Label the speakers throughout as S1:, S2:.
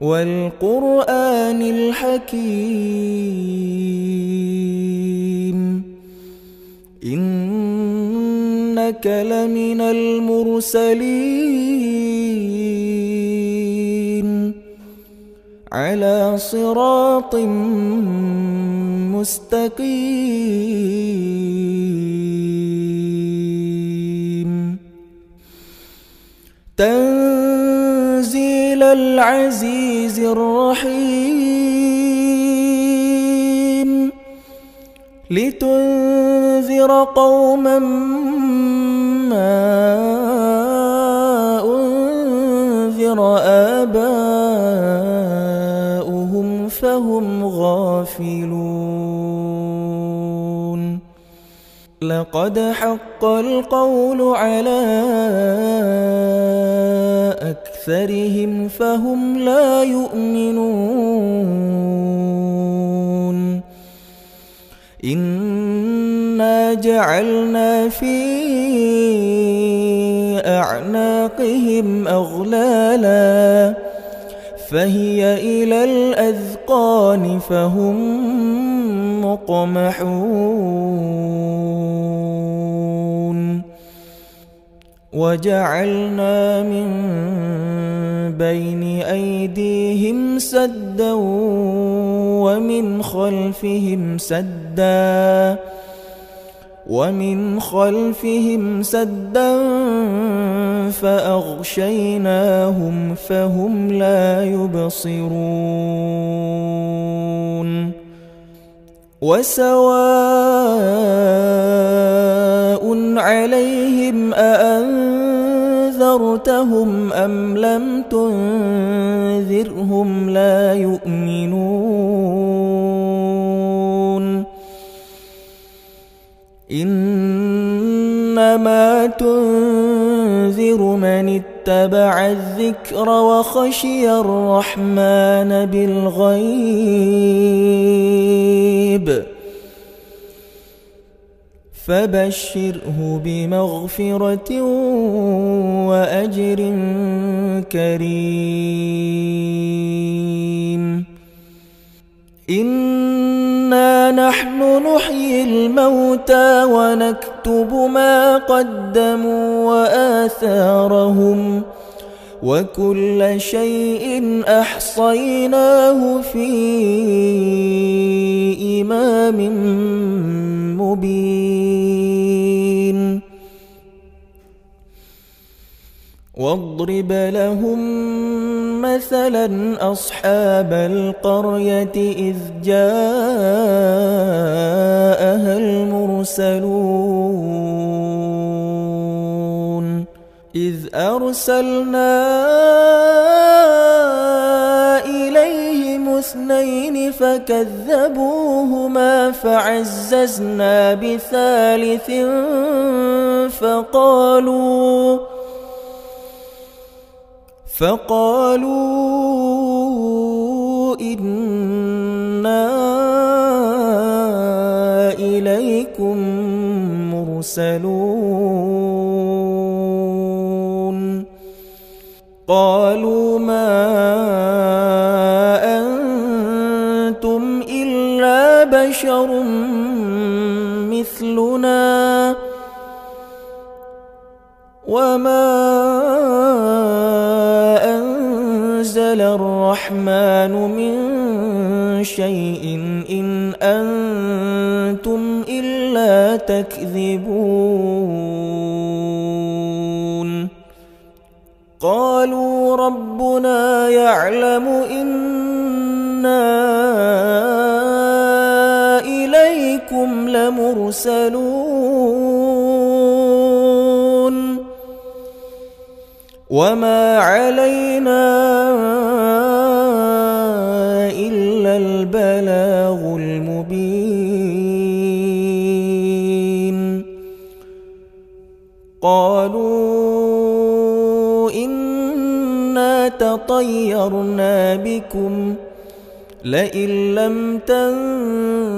S1: والقرآن الحكيم إنك لمن المرسلين على صراط مستقيم تنزيل العزيز الرحيم لتنذر قوما ما أنذر آباؤهم فهم غافلون لقد حق القول على أكثرهم فهم لا يؤمنون إنا جعلنا في أعناقهم أغلالا فهي إلى الأذقان فهم مقمحون وجعلنا من بين أيديهم سدا ومن خلفهم سدا ومن خلفهم سدا فأغشيناهم فهم لا يبصرون وسواء عليهم أأنذرتهم أم لم تنذرهم لا يؤمنون إنما تنذر من اتقى اتبع الذكر وخشي الرحمن بالغيب فبشره بمغفرة وأجر كريم إن إنا نحن نحيي الموتى ونكتب ما قدموا وآثارهم وكل شيء أحصيناه في إمام مبين واضرب لهم مثلا أصحاب القرية إذ جاءها المرسلون إذ أرسلنا إليهم اثنين فكذبوهما فعززنا بثالث فقالوا فقالوا إنا إليكم مرسلون قالوا ما أنتم إلا بشر مثلنا وما الرحمن من شيء إن أنتم إلا تكذبون قالوا ربنا يعلم إنا إليكم لمرسلون وما علينا إلا البلاغ المبين قالوا إنا تطيرنا بكم لئن لم تنسوا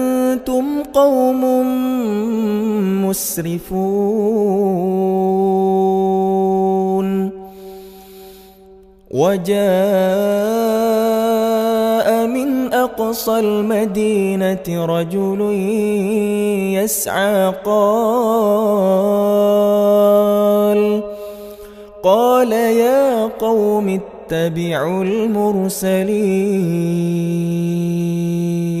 S1: أنتم قوم مسرفون وجاء من أقصى المدينة رجل يسعى قال قال يا قوم اتبعوا المرسلين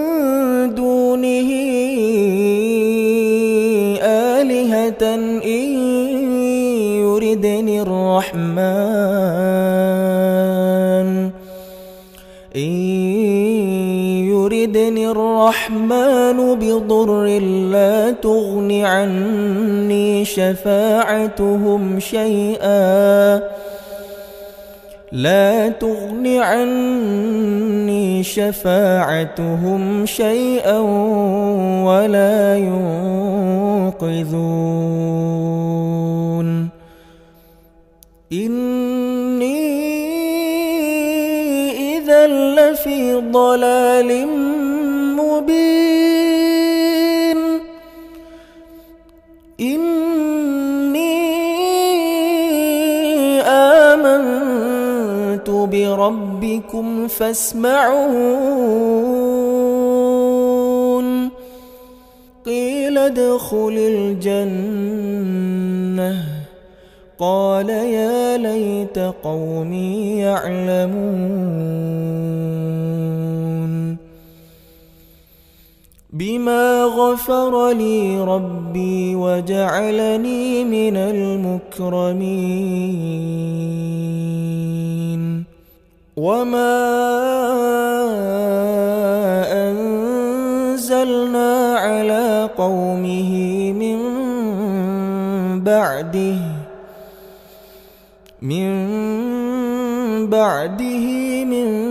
S1: يردني الرحمن بضر لا تغن عني شفاعتهم شيئا لا تغن عني شفاعتهم شيئا ولا ينقذون إن لفي ضلال مبين إني آمنت بربكم فاسمعون قيل ادخل الجنه قال يا ليت قومي يعلمون بما غفر لي ربي وجعلني من المكرمين وما أنزلنا على قومه من بعده من بعده من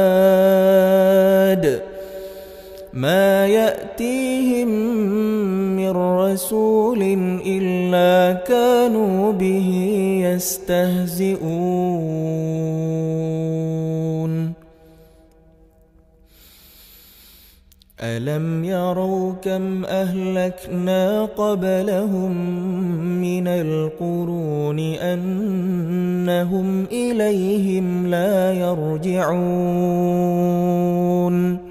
S1: ما يأتيهم من رسول إلا كانوا به يستهزئون ألم يروا كم أهلكنا قبلهم من القرون أنهم إليهم لا يرجعون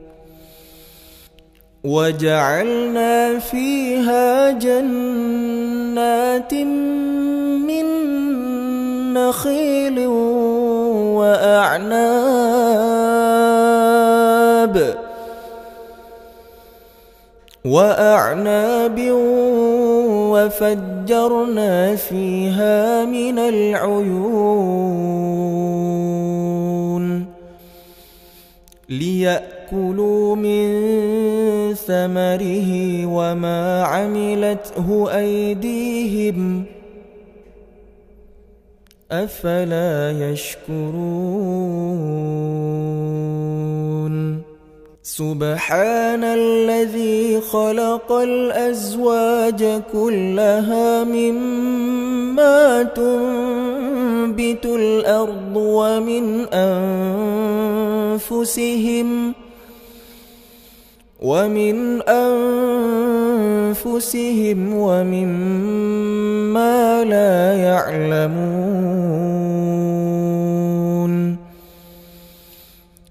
S1: وجعلنا فيها جنات من نخيل وأعناب وأعناب وفجرنا فيها من العيون ليأكلوا من ثمره وما عملته أيديهم أفلا يشكرون سبحان الذي خلق الأزواج كلها مما تنفق تنبت الأرض ومن أنفسهم ومن أنفسهم ومما لا يعلمون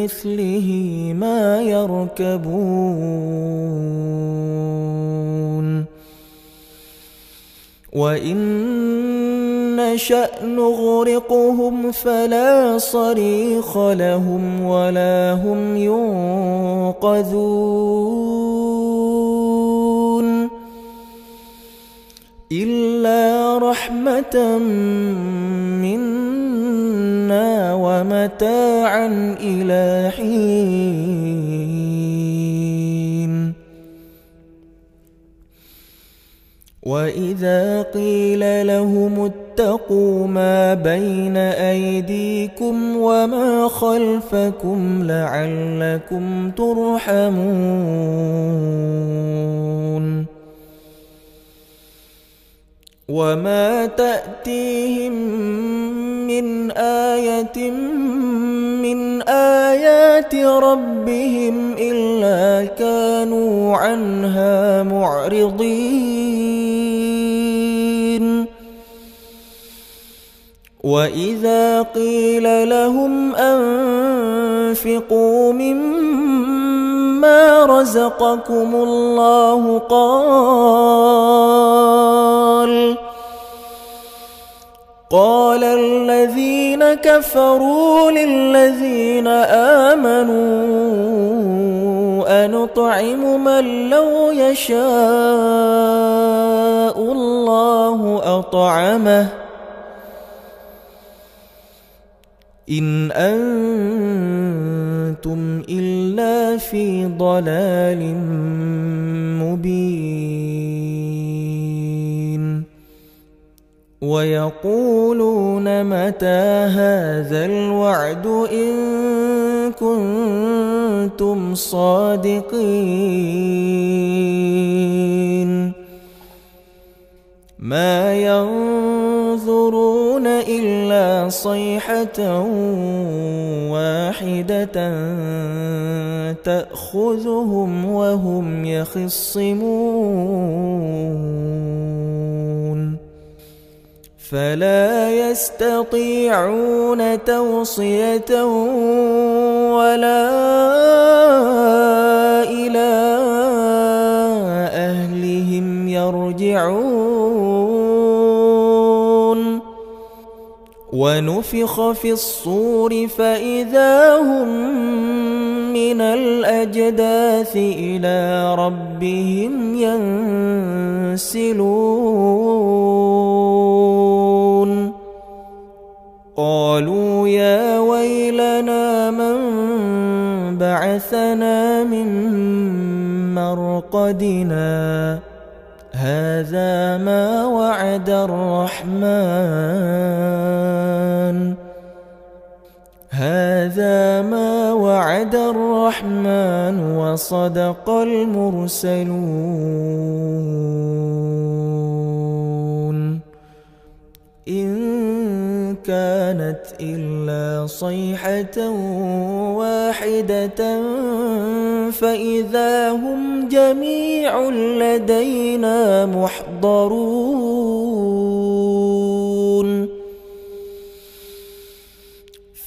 S1: بمثله ما يركبون وإن نشأ نغرقهم فلا صريخ لهم ولا هم ينقذون إلا رحمة من متاعا إلى حين وإذا قيل لهم اتقوا ما بين أيديكم وما خلفكم لعلكم ترحمون وما تأتيهم من آية من آيات ربهم إلا كانوا عنها معرضين وإذا قيل لهم أنفقوا مما رزقكم الله قال قال الذين كفروا للذين آمنوا أنطعم من لو يشاء الله أطعمه إن أنتم إلا في ضلال مبين ويقولون متى هذا الوعد إن كنتم صادقين ما ينظرون إلا صيحة واحدة تأخذهم وهم يخصمون فلا يستطيعون توصية ولا إلى أهلهم يرجعون ونفخ في الصور فإذا هم من الأجداث إلى ربهم ينسلون قالوا يا ويلنا من بعثنا من مرقدنا هذا ما وعد الرحمن هذا ما وعد الرحمن وصدق المرسلون كانت إلا صيحة واحدة فإذا هم جميع لدينا محضرون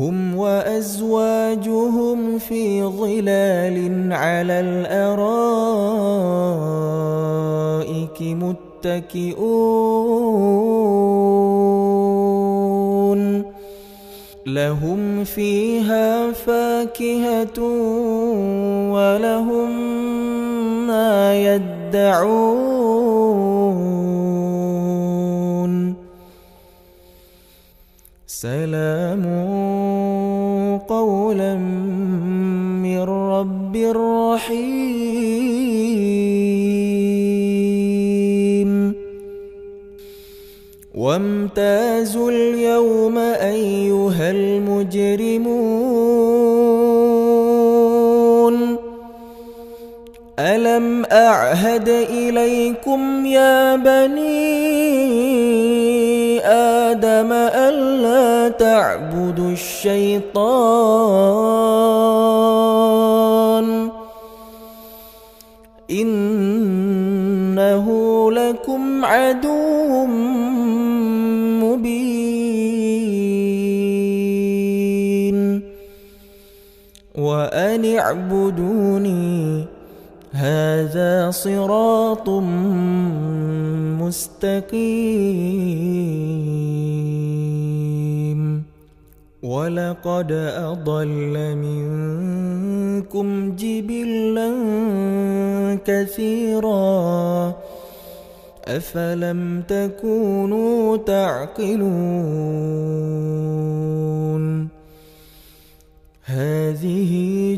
S1: هم وأزواجهم في ظلال على الأرائك متكئون لهم فيها فاكهة ولهم ما يدعون سلام رسولا من رب رحيم وامتازوا اليوم أيها المجرمون ألم أعهد إليكم يا بني آدم أن تعبدوا الشيطان إنه لكم عدو مبين وأن اعبدوني هذا صراط مستقيم ولقد أضل منكم جبلا كثيرا أفلم تكونوا تعقلون هذه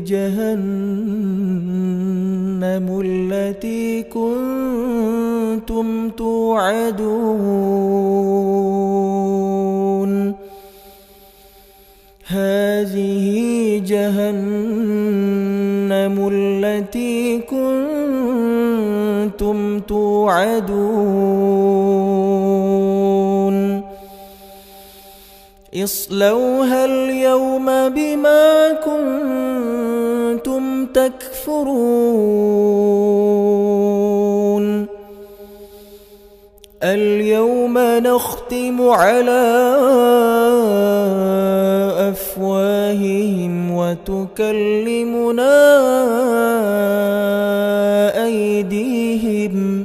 S1: جهنم التي كنتم توعدون جهنم التي كنتم توعدون اصلوها اليوم بما كنتم تكفرون اليوم نختم على أفواههم وتكلمنا أيديهم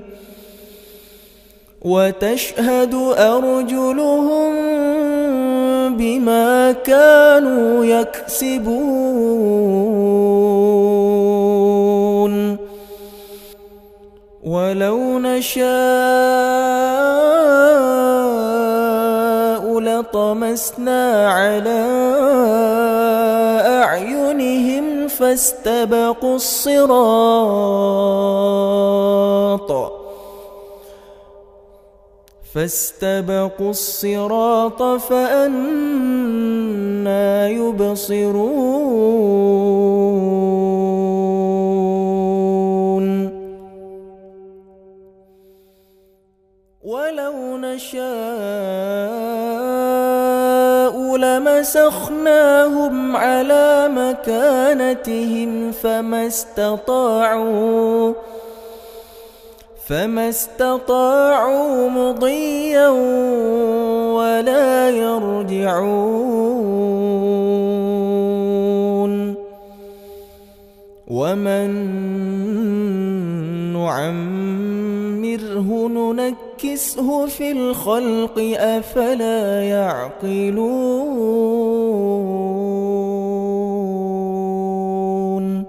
S1: وتشهد أرجلهم بما كانوا يكسبون ولو نشاء لطمسنا على أعينهم فاستبقوا الصراط فاستبقوا الصراط فأنا يبصرون نشاء لمسخناهم على مكانتهم فما استطاعوا فما استطاعوا مضيا ولا يرجعون ومن نعمره ننك نكسه في الخلق أفلا يعقلون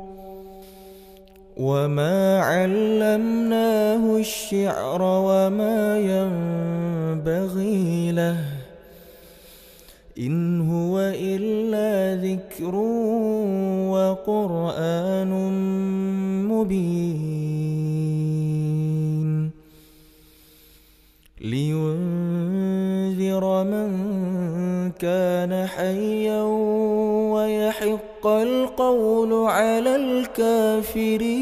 S1: وما علمناه الشعر وما ينبغي له إن هو إلا القول على الكافرين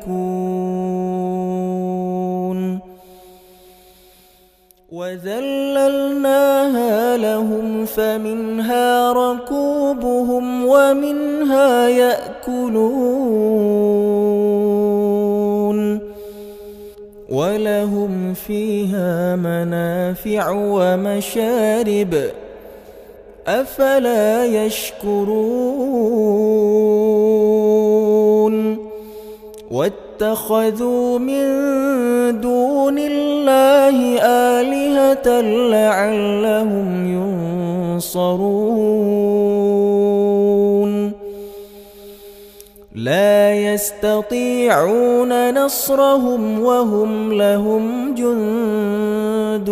S1: يكون وذللناها لهم فمنها ركوبهم ومنها يأكلون ولهم فيها منافع ومشارب أفلا يشكرون واتخذوا من دون الله آلهة لعلهم ينصرون لا يستطيعون نصرهم وهم لهم جند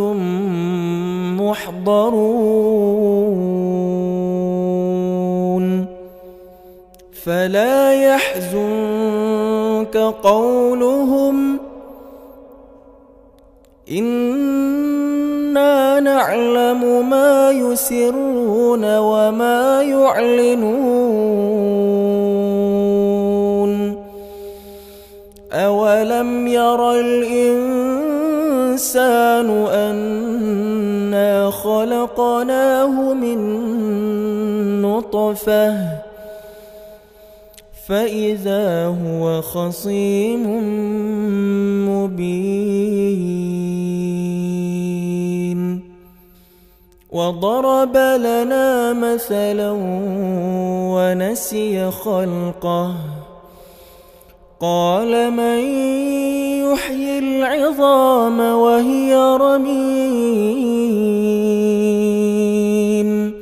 S1: محضرون فلا يغرك قولهم إنا نعلم ما يسرون وما يعلنون أولم يرى الإنسان أنا خلقناه من نطفه فإذا هو خصيم مبين وضرب لنا مثلا ونسي خلقه قال من يحيي العظام وهي رميم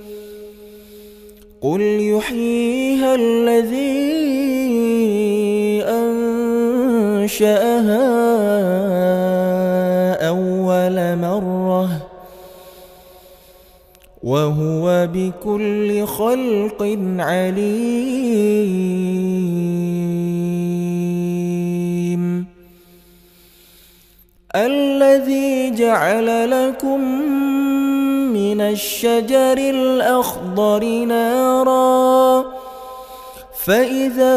S1: قل يحييها الذي أنشأها أول مرة وهو بكل خلق عليم الذي جعل لكم من الشجر الأخضر نارا فإذا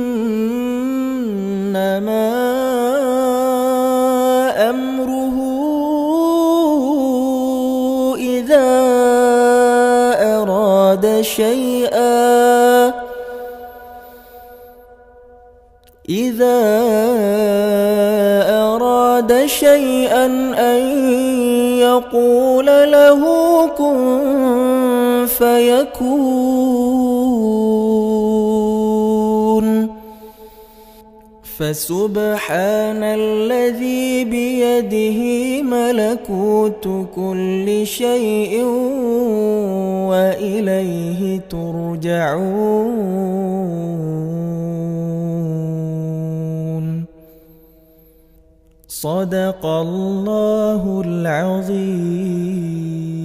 S1: شيئا إذا أراد شيئا أن يقول له كن فيكون فسبحان الذي بيده ملكوت كل شيء وإليه ترجعون صدق الله العظيم